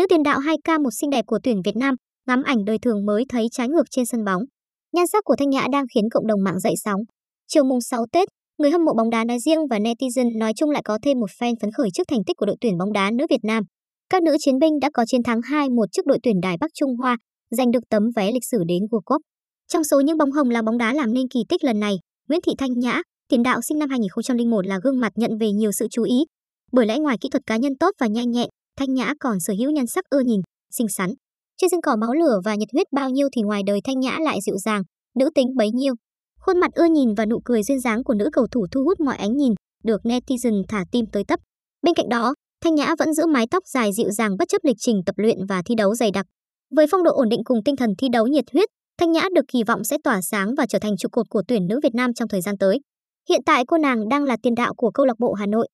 Nữ tiền đạo 2K một xinh đẹp của tuyển Việt Nam, ngắm ảnh đời thường mới thấy trái ngược trên sân bóng. Nhan sắc của Thanh Nhã đang khiến cộng đồng mạng dậy sóng. Chiều mùng 6 Tết, người hâm mộ bóng đá nói riêng và netizen nói chung lại có thêm một fan phấn khởi trước thành tích của đội tuyển bóng đá nữ Việt Nam. Các nữ chiến binh đã có chiến thắng 2-1 trước đội tuyển Đài Bắc Trung Hoa, giành được tấm vé lịch sử đến World Cup. Trong số những bóng hồng là bóng đá làm nên kỳ tích lần này, Nguyễn Thị Thanh Nhã, tiền đạo sinh năm 2001 là gương mặt nhận về nhiều sự chú ý. Bởi lẽ ngoài kỹ thuật cá nhân tốt và nhanh nhẹn, Thanh Nhã còn sở hữu nhan sắc ưa nhìn, xinh xắn. Trên sân cỏ máu lửa và nhiệt huyết bao nhiêu thì ngoài đời Thanh Nhã lại dịu dàng, nữ tính bấy nhiêu. Khuôn mặt ưa nhìn và nụ cười duyên dáng của nữ cầu thủ thu hút mọi ánh nhìn, được netizen thả tim tới tấp. Bên cạnh đó, Thanh Nhã vẫn giữ mái tóc dài dịu dàng bất chấp lịch trình tập luyện và thi đấu dày đặc. Với phong độ ổn định cùng tinh thần thi đấu nhiệt huyết, Thanh Nhã được kỳ vọng sẽ tỏa sáng và trở thành trụ cột của tuyển nữ Việt Nam trong thời gian tới. Hiện tại cô nàng đang là tiền đạo của câu lạc bộ Hà Nội.